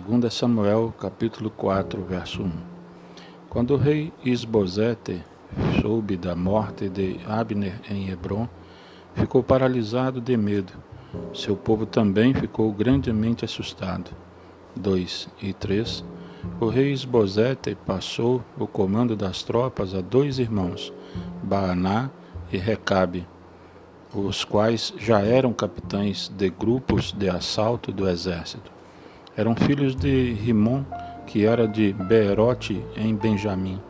2 Samuel capítulo 4, verso 1 Quando o rei Isbosete soube da morte de Abner em Hebron, ficou paralisado de medo. Seu povo também ficou grandemente assustado. 2 e 3 O rei Isbosete passou o comando das tropas a dois irmãos, Baaná e Recabe, os quais já eram capitães de grupos de assalto do exército eram filhos de Rimon, que era de Beerote em Benjamim.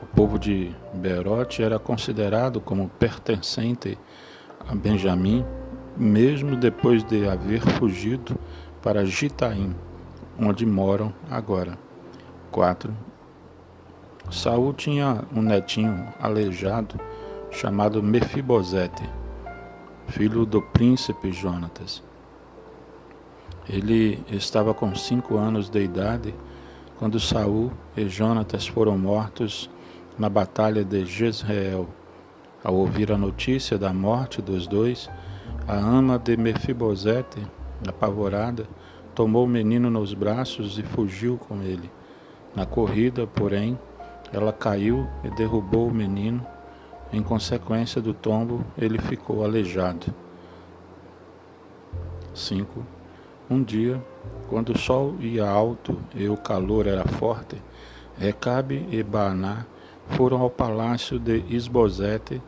O povo de Beerote era considerado como pertencente a Benjamim, mesmo depois de haver fugido para Gitaim, onde moram agora. 4. Saul tinha um netinho aleijado chamado Mefibosete, filho do príncipe Jonatas. Ele estava com cinco anos de idade quando Saul e Jonatas foram mortos na batalha de Jezreel. Ao ouvir a notícia da morte dos dois, a ama de Mefibosete, apavorada, tomou o menino nos braços e fugiu com ele. Na corrida, porém, ela caiu e derrubou o menino. Em consequência do tombo, ele ficou aleijado. 5. Um dia, quando o sol ia alto e o calor era forte, Recabe e Baaná foram ao palácio de Isbosete,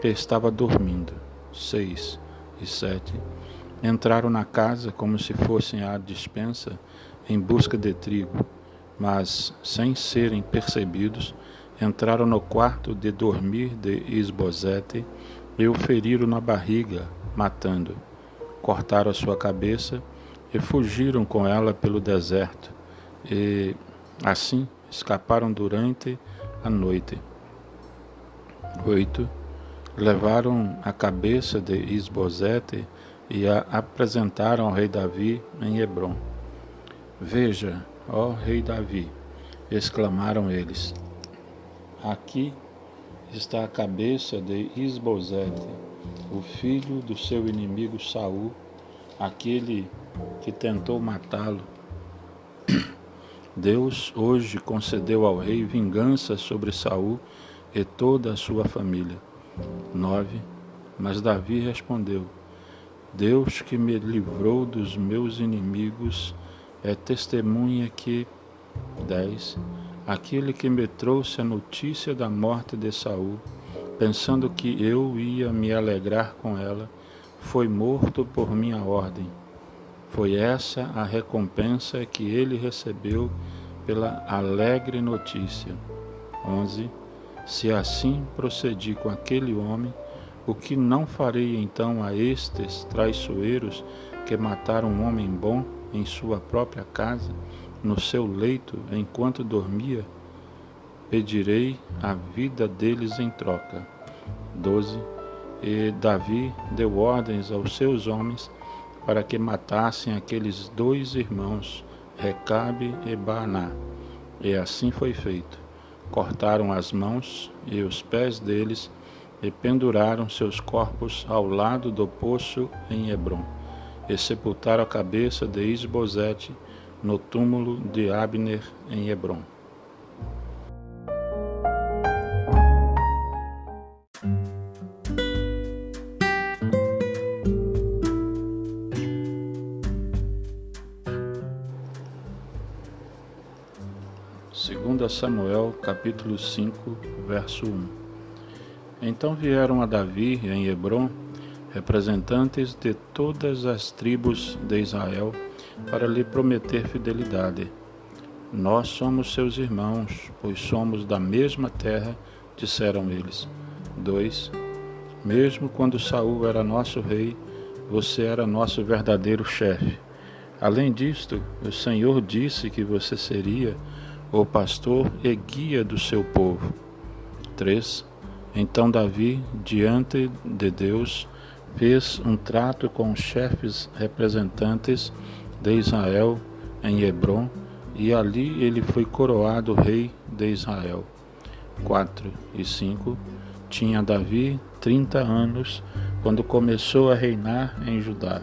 que estava dormindo. Seis e sete entraram na casa como se fossem à dispensa em busca de trigo, mas, sem serem percebidos, entraram no quarto de dormir de Isbosete e o feriram na barriga, matando. Cortaram a sua cabeça e fugiram com ela pelo deserto, e assim escaparam durante a noite. 8. Levaram a cabeça de Isbosete e a apresentaram ao rei Davi em Hebron. Veja, ó rei Davi, exclamaram eles, aqui está a cabeça de Isbosete, o filho do seu inimigo Saul, aquele que tentou matá-lo. Deus hoje concedeu ao rei vingança sobre Saul e toda a sua família. 9. Mas Davi respondeu: Deus que me livrou dos meus inimigos é testemunha que 10. Aquele que me trouxe a notícia da morte de Saul, pensando que eu ia me alegrar com ela, foi morto por minha ordem. Foi essa a recompensa que ele recebeu pela alegre notícia. 11. Se assim procedi com aquele homem, o que não farei então a estes traiçoeiros que mataram um homem bom em sua própria casa, no seu leito, enquanto dormia? Pedirei a vida deles em troca. 12. E Davi deu ordens aos seus homens para que matassem aqueles dois irmãos, Recabe e Baaná. E assim foi feito. Cortaram as mãos e os pés deles e penduraram seus corpos ao lado do poço em Hebron, e sepultaram a cabeça de Isbosete no túmulo de Abner em Hebron. Samuel capítulo 5, verso 1 Então vieram a Davi em Hebron representantes de todas as tribos de Israel para lhe prometer fidelidade. Nós somos seus irmãos, pois somos da mesma terra, disseram eles. 2. Mesmo quando Saul era nosso rei, você era nosso verdadeiro chefe. Além disto, o Senhor disse que você seria o pastor e guia do seu povo. 3. Então Davi, diante de Deus, fez um trato com os chefes representantes de Israel em Hebron, e ali ele foi coroado rei de Israel. 4 e 5 Tinha Davi trinta anos quando começou a reinar em Judá,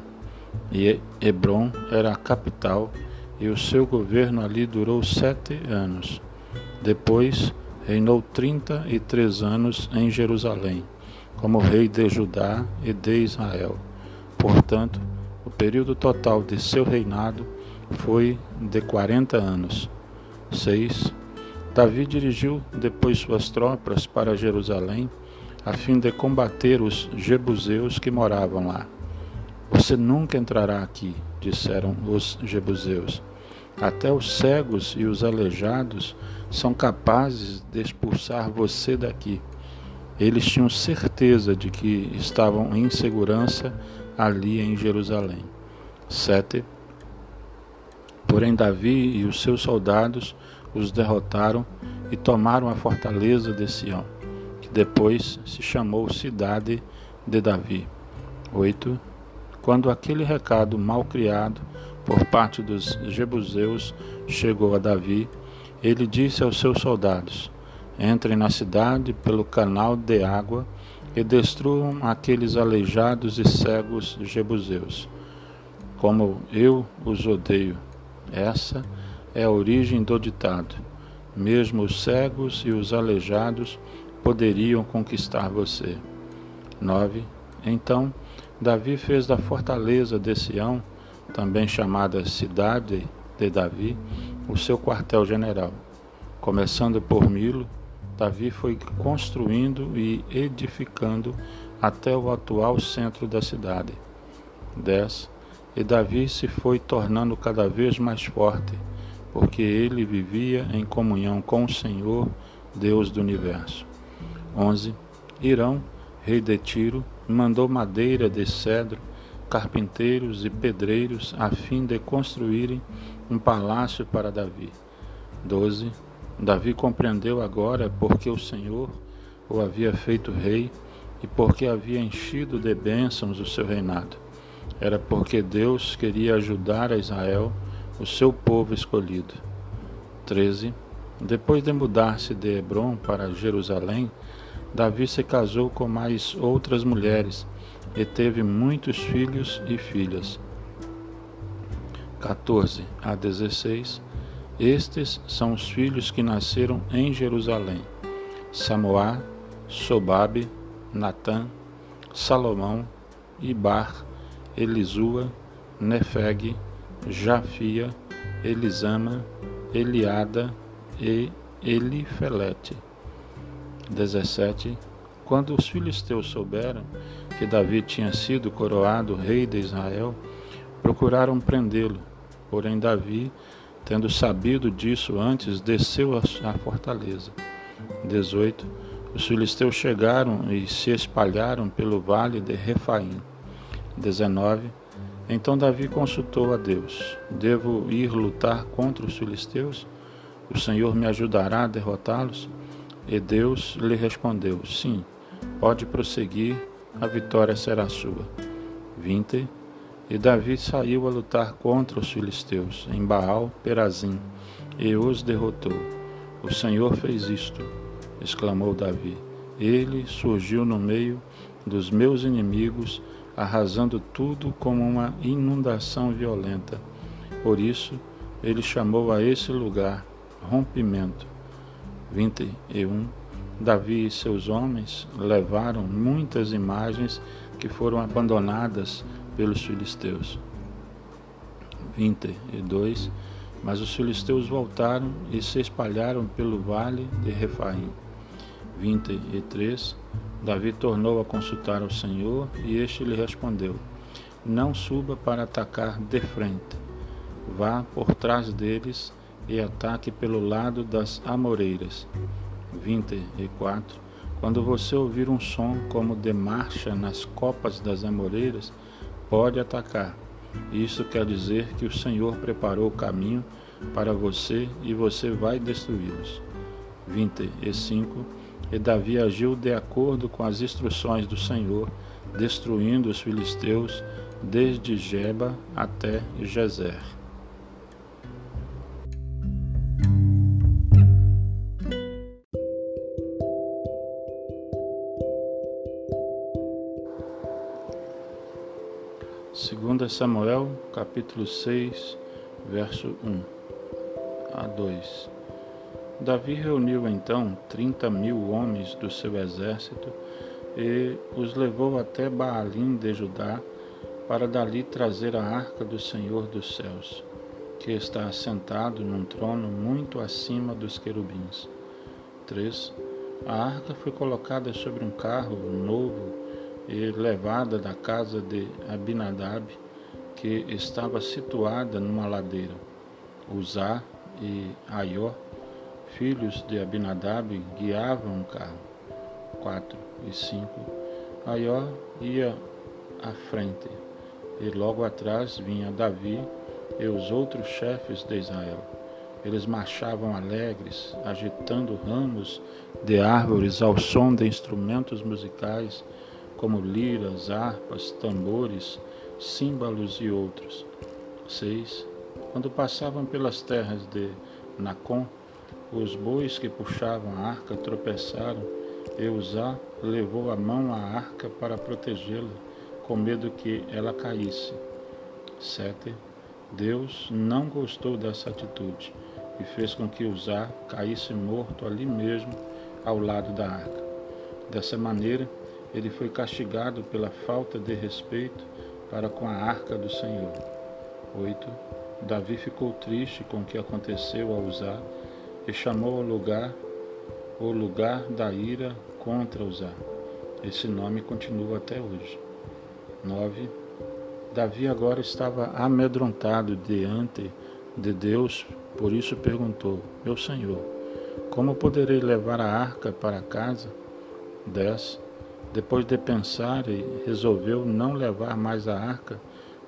e Hebron era a capital e o seu governo ali durou sete anos. Depois reinou trinta e três anos em Jerusalém, como rei de Judá e de Israel. Portanto, o período total de seu reinado foi de quarenta anos. 6. Davi dirigiu depois suas tropas para Jerusalém, a fim de combater os jebuseus que moravam lá. Você nunca entrará aqui, disseram os jebuseus. Até os cegos e os aleijados são capazes de expulsar você daqui. Eles tinham certeza de que estavam em segurança ali em Jerusalém. 7. Porém, Davi e os seus soldados os derrotaram e tomaram a fortaleza de Sião, que depois se chamou Cidade de Davi. 8. Quando aquele recado mal criado por parte dos jebuseus chegou a Davi, ele disse aos seus soldados: Entrem na cidade pelo canal de água e destruam aqueles aleijados e cegos jebuseus. Como eu os odeio. Essa é a origem do ditado. Mesmo os cegos e os aleijados poderiam conquistar você. 9. Então, Davi fez da fortaleza de Sião também chamada Cidade de Davi, o seu quartel-general. Começando por Milo, Davi foi construindo e edificando até o atual centro da cidade. 10. E Davi se foi tornando cada vez mais forte, porque ele vivia em comunhão com o Senhor, Deus do universo. 11. Irão, rei de Tiro, mandou madeira de cedro carpinteiros e pedreiros a fim de construírem um palácio para Davi. 12. Davi compreendeu agora porque o Senhor o havia feito rei e porque havia enchido de bênçãos o seu reinado. Era porque Deus queria ajudar a Israel, o seu povo escolhido. 13. Depois de mudar-se de Hebron para Jerusalém, Davi se casou com mais outras mulheres e teve muitos filhos e filhas. 14 a 16 Estes são os filhos que nasceram em Jerusalém: Samoá, Sobabe, Natã, Salomão, Ibar, Elisua, Nefeg, Jafia, Elisama, Eliada e Elifelete. 17 Quando os filisteus souberam que Davi tinha sido coroado rei de Israel, procuraram prendê-lo. Porém, Davi, tendo sabido disso antes, desceu à fortaleza. 18. Os filisteus chegaram e se espalharam pelo vale de Refaim. 19. Então Davi consultou a Deus: Devo ir lutar contra os filisteus? O Senhor me ajudará a derrotá-los? E Deus lhe respondeu: Sim, pode prosseguir a vitória será sua. 20. E Davi saiu a lutar contra os filisteus em Baal Perazim e os derrotou. O Senhor fez isto, exclamou Davi. Ele surgiu no meio dos meus inimigos, arrasando tudo como uma inundação violenta. Por isso, ele chamou a esse lugar rompimento. 21 Davi e seus homens levaram muitas imagens que foram abandonadas pelos filisteus. 22. Mas os filisteus voltaram e se espalharam pelo vale de Refaim. 23. Davi tornou a consultar o Senhor e este lhe respondeu: Não suba para atacar de frente. Vá por trás deles e ataque pelo lado das amoreiras. 24. Quando você ouvir um som como de marcha nas copas das amoreiras, pode atacar. Isso quer dizer que o Senhor preparou o caminho para você e você vai destruí-los. 25. E Davi agiu de acordo com as instruções do Senhor, destruindo os filisteus desde Jeba até Jezer. Samuel, capítulo 6, verso 1 a 2. Davi reuniu então trinta mil homens do seu exército e os levou até Baalim de Judá para dali trazer a arca do Senhor dos céus, que está assentado num trono muito acima dos querubins. 3. A arca foi colocada sobre um carro novo e levada da casa de Abinadab, que estava situada numa ladeira. Uzá e Aió filhos de Abinadab guiavam o carro. 4 e 5. Aió ia à frente, e logo atrás vinha Davi e os outros chefes de Israel. Eles marchavam alegres, agitando ramos de árvores ao som de instrumentos musicais, como liras, harpas, tambores, símbolos e outros. 6. Quando passavam pelas terras de Nacon, os bois que puxavam a arca tropeçaram e Uzá levou a mão à arca para protegê-la, com medo que ela caísse. 7. Deus não gostou dessa atitude e fez com que Uzá caísse morto ali mesmo, ao lado da arca. Dessa maneira, ele foi castigado pela falta de respeito para com a arca do Senhor. 8. Davi ficou triste com o que aconteceu a Uzá e chamou o lugar o lugar da ira contra Uzá. Esse nome continua até hoje. 9. Davi agora estava amedrontado diante de Deus, por isso perguntou: Meu Senhor, como poderei levar a arca para casa? 10. Depois de pensar, resolveu não levar mais a arca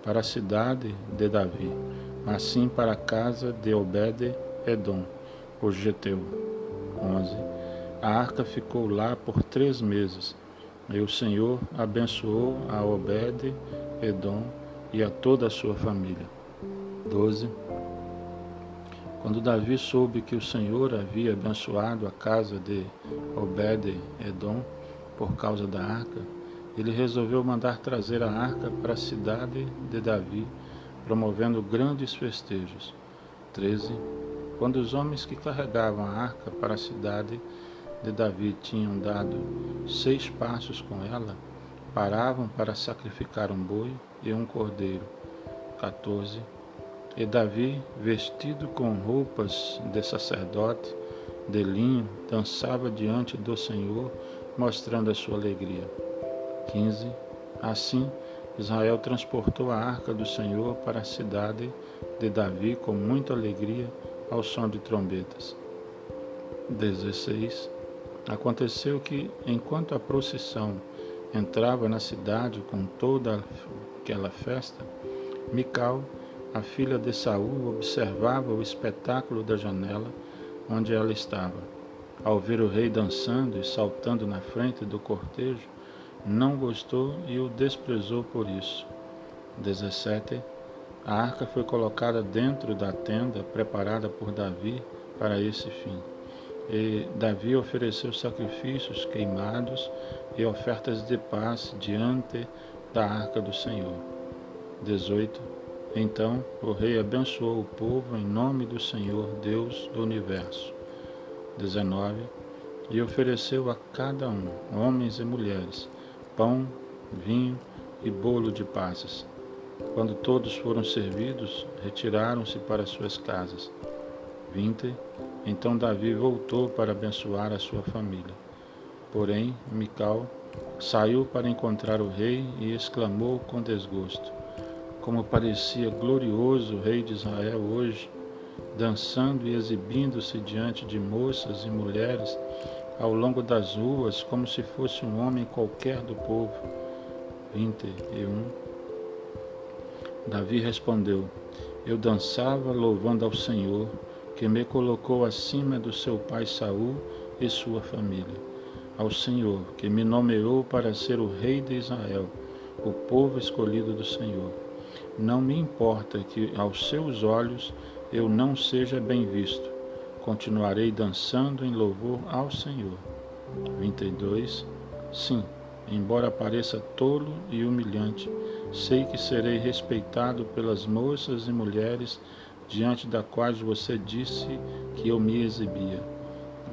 para a cidade de Davi, mas sim para a casa de Obed-Edom o Geteu. 11. A arca ficou lá por três meses, e o Senhor abençoou a Obed, Edom e a toda a sua família. 12. Quando Davi soube que o Senhor havia abençoado a casa de Obed, Edom, por causa da arca, ele resolveu mandar trazer a arca para a cidade de Davi, promovendo grandes festejos. 13. Quando os homens que carregavam a arca para a cidade de Davi tinham dado seis passos com ela, paravam para sacrificar um boi e um cordeiro. 14. E Davi, vestido com roupas de sacerdote, de linho, dançava diante do Senhor, mostrando a sua alegria. 15. Assim, Israel transportou a arca do Senhor para a cidade de Davi com muita alegria ao som de trombetas. 16. Aconteceu que, enquanto a procissão entrava na cidade com toda aquela festa, Mical, a filha de Saul, observava o espetáculo da janela onde ela estava. Ao ver o rei dançando e saltando na frente do cortejo, não gostou e o desprezou por isso. 17. A arca foi colocada dentro da tenda preparada por Davi para esse fim. E Davi ofereceu sacrifícios queimados e ofertas de paz diante da arca do Senhor. 18. Então o rei abençoou o povo em nome do Senhor, Deus do universo. 19. E ofereceu a cada um, homens e mulheres, pão, vinho e bolo de passas quando todos foram servidos, retiraram-se para suas casas. 20. Então Davi voltou para abençoar a sua família. Porém, Mical saiu para encontrar o rei e exclamou com desgosto: Como parecia glorioso o rei de Israel hoje, dançando e exibindo-se diante de moças e mulheres ao longo das ruas, como se fosse um homem qualquer do povo. 21 Davi respondeu: Eu dançava louvando ao Senhor, que me colocou acima do seu pai Saul e sua família. Ao Senhor, que me nomeou para ser o rei de Israel, o povo escolhido do Senhor. Não me importa que aos seus olhos eu não seja bem visto. Continuarei dançando em louvor ao Senhor. 22. Sim, embora pareça tolo e humilhante, sei que serei respeitado pelas moças e mulheres diante da qual você disse que eu me exibia.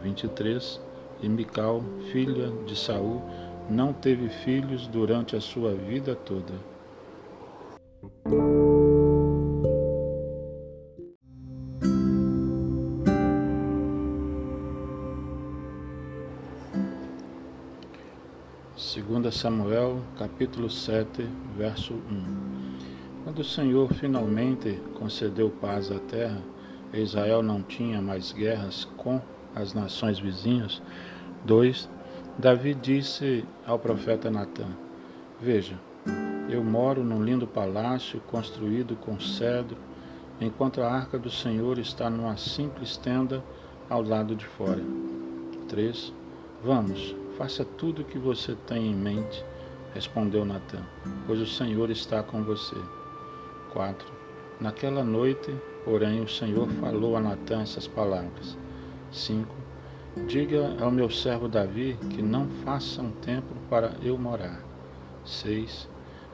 23. E Mical, filha de Saul, não teve filhos durante a sua vida toda. Samuel, capítulo 7, verso 1. Quando o Senhor finalmente concedeu paz à terra, Israel não tinha mais guerras com as nações vizinhas. 2. Davi disse ao profeta Natã: Veja, eu moro num lindo palácio construído com cedro, enquanto a arca do Senhor está numa simples tenda ao lado de fora. 3. Vamos, faça tudo o que você tem em mente, respondeu Natã, pois o Senhor está com você. 4. Naquela noite, porém, o Senhor falou a Natã essas palavras. 5. Diga ao meu servo Davi que não faça um templo para eu morar. 6.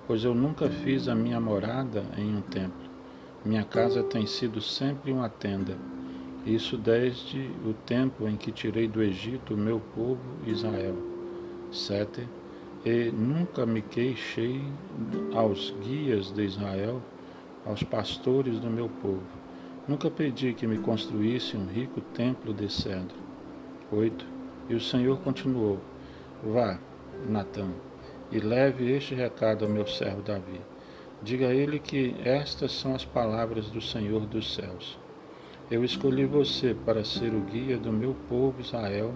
Pois eu nunca fiz a minha morada em um templo. Minha casa tem sido sempre uma tenda. Isso desde o tempo em que tirei do Egito o meu povo Israel. 7. E nunca me queixei aos guias de Israel, aos pastores do meu povo. Nunca pedi que me construísse um rico templo de cedro. 8. E o Senhor continuou: Vá, Natã, e leve este recado ao meu servo Davi. Diga a ele que estas são as palavras do Senhor dos céus. Eu escolhi você para ser o guia do meu povo Israel,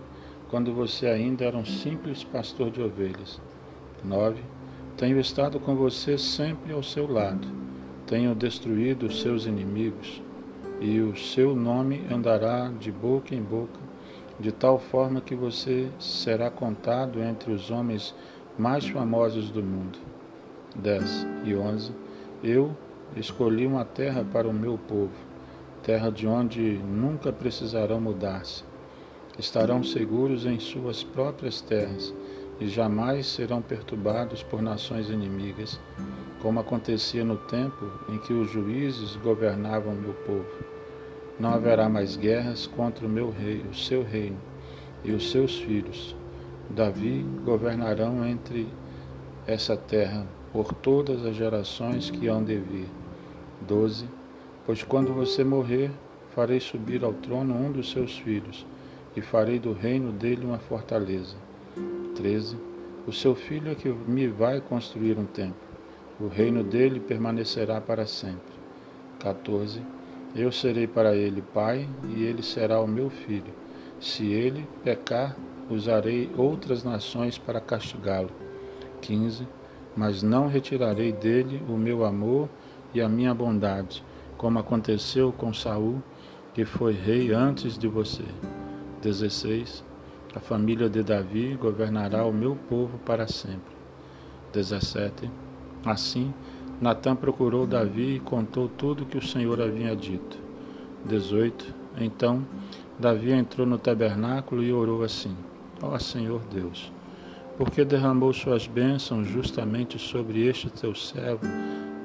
quando você ainda era um simples pastor de ovelhas. 9. Tenho estado com você sempre ao seu lado. Tenho destruído os seus inimigos, e o seu nome andará de boca em boca de tal forma que você será contado entre os homens mais famosos do mundo. 10 e 11 Eu escolhi uma terra para o meu povo, terra de onde nunca precisarão mudar-se. Estarão seguros em suas próprias terras e jamais serão perturbados por nações inimigas, como acontecia no tempo em que os juízes governavam meu povo não haverá mais guerras contra o meu rei, o seu reino e os seus filhos. Davi governarão entre essa terra por todas as gerações que hão de vir. 12. Pois quando você morrer, farei subir ao trono um dos seus filhos, e farei do reino dele uma fortaleza. 13. O seu filho é que me vai construir um templo. O reino dele permanecerá para sempre. 14 eu serei para ele pai, e ele será o meu filho. Se ele pecar, usarei outras nações para castigá-lo. 15. Mas não retirarei dele o meu amor e a minha bondade, como aconteceu com Saul, que foi rei antes de você. 16. A família de Davi governará o meu povo para sempre. 17. Assim, Natã procurou Davi e contou tudo o que o Senhor havia dito. 18. Então Davi entrou no tabernáculo e orou assim: Ó oh, Senhor Deus, porque derramou suas bênçãos justamente sobre este teu servo,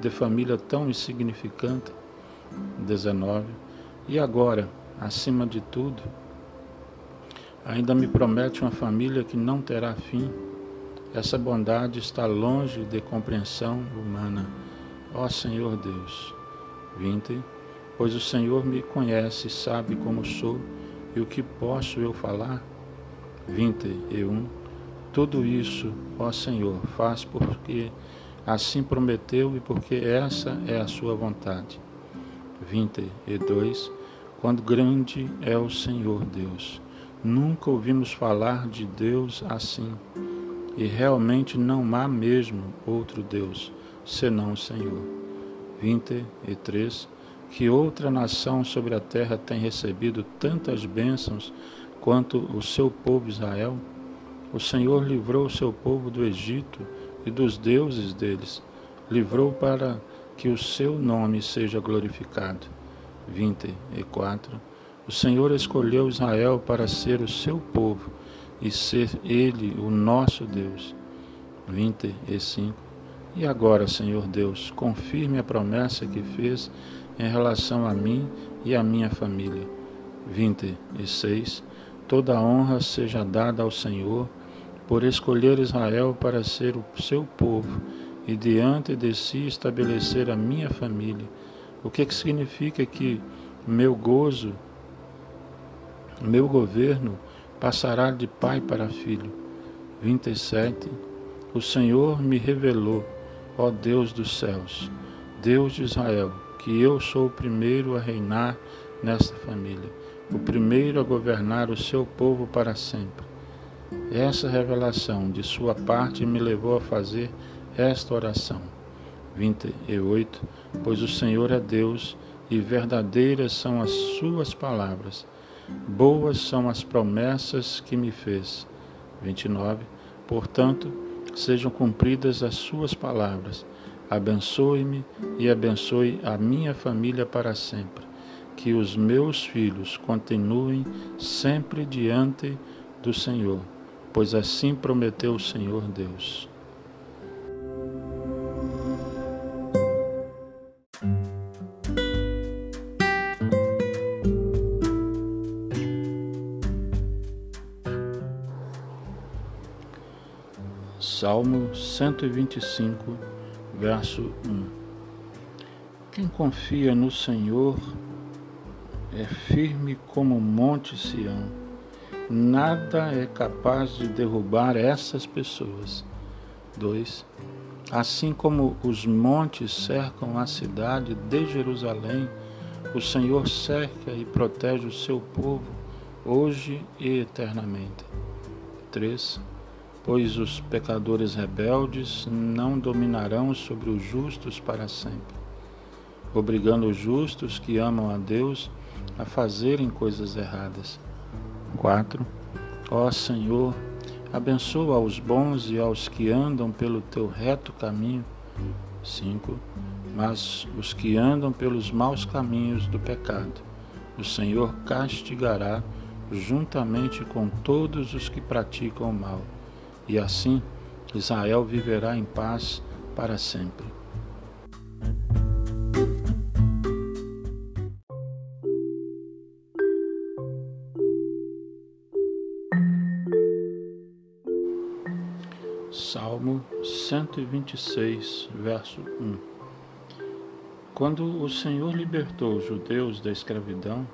de família tão insignificante? 19. E agora, acima de tudo, ainda me promete uma família que não terá fim. Essa bondade está longe de compreensão humana Ó Senhor Deus. 20. Pois o Senhor me conhece, sabe como sou e o que posso eu falar. 21. Tudo isso, ó Senhor, faz porque assim prometeu e porque essa é a sua vontade. 22. Quando grande é o Senhor Deus. Nunca ouvimos falar de Deus assim, e realmente não há mesmo outro Deus senão o Senhor. 23. Que outra nação sobre a terra tem recebido tantas bênçãos quanto o seu povo Israel? O Senhor livrou o seu povo do Egito e dos deuses deles, livrou para que o seu nome seja glorificado. 24. O Senhor escolheu Israel para ser o seu povo e ser ele o nosso Deus. 25. E agora, Senhor Deus, confirme a promessa que fez em relação a mim e a minha família. 26. Toda honra seja dada ao Senhor por escolher Israel para ser o seu povo e diante de si estabelecer a minha família. O que, que significa que meu gozo, meu governo passará de pai para filho. 27. O Senhor me revelou, ó Deus dos céus, Deus de Israel, que eu sou o primeiro a reinar nesta família, o primeiro a governar o seu povo para sempre. Essa revelação de sua parte me levou a fazer esta oração. 28. Pois o Senhor é Deus e verdadeiras são as suas palavras. Boas são as promessas que me fez. 29. Portanto, sejam cumpridas as suas palavras. Abençoe-me e abençoe a minha família para sempre. Que os meus filhos continuem sempre diante do Senhor, pois assim prometeu o Senhor Deus. Salmo 125, verso 1. Quem confia no Senhor é firme como o monte Sião. Nada é capaz de derrubar essas pessoas. 2. Assim como os montes cercam a cidade de Jerusalém, o Senhor cerca e protege o seu povo, hoje e eternamente. 3 pois os pecadores rebeldes não dominarão sobre os justos para sempre, obrigando os justos que amam a Deus a fazerem coisas erradas. 4. Ó Senhor, abençoa aos bons e aos que andam pelo teu reto caminho. 5. Mas os que andam pelos maus caminhos do pecado, o Senhor castigará juntamente com todos os que praticam o mal e assim Israel viverá em paz para sempre. Salmo 126, verso 1 Quando o Senhor libertou os judeus da escravidão,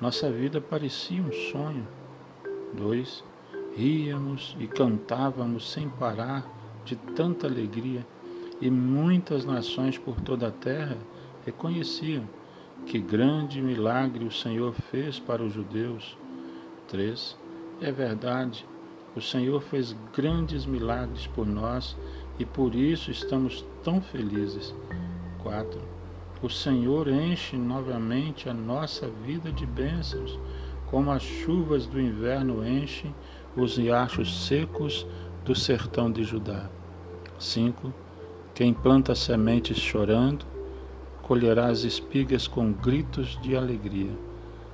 nossa vida parecia um sonho. 2 ríamos e cantávamos sem parar de tanta alegria, e muitas nações por toda a terra reconheciam que grande milagre o Senhor fez para os judeus. 3. É verdade, o Senhor fez grandes milagres por nós e por isso estamos tão felizes. 4. O Senhor enche novamente a nossa vida de bênçãos, como as chuvas do inverno enchem os riachos secos do sertão de Judá. 5. Quem planta sementes chorando, colherá as espigas com gritos de alegria.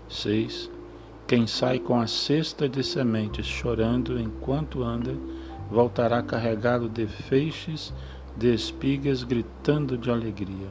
6. Quem sai com a cesta de sementes chorando enquanto anda, voltará carregado de feixes de espigas gritando de alegria.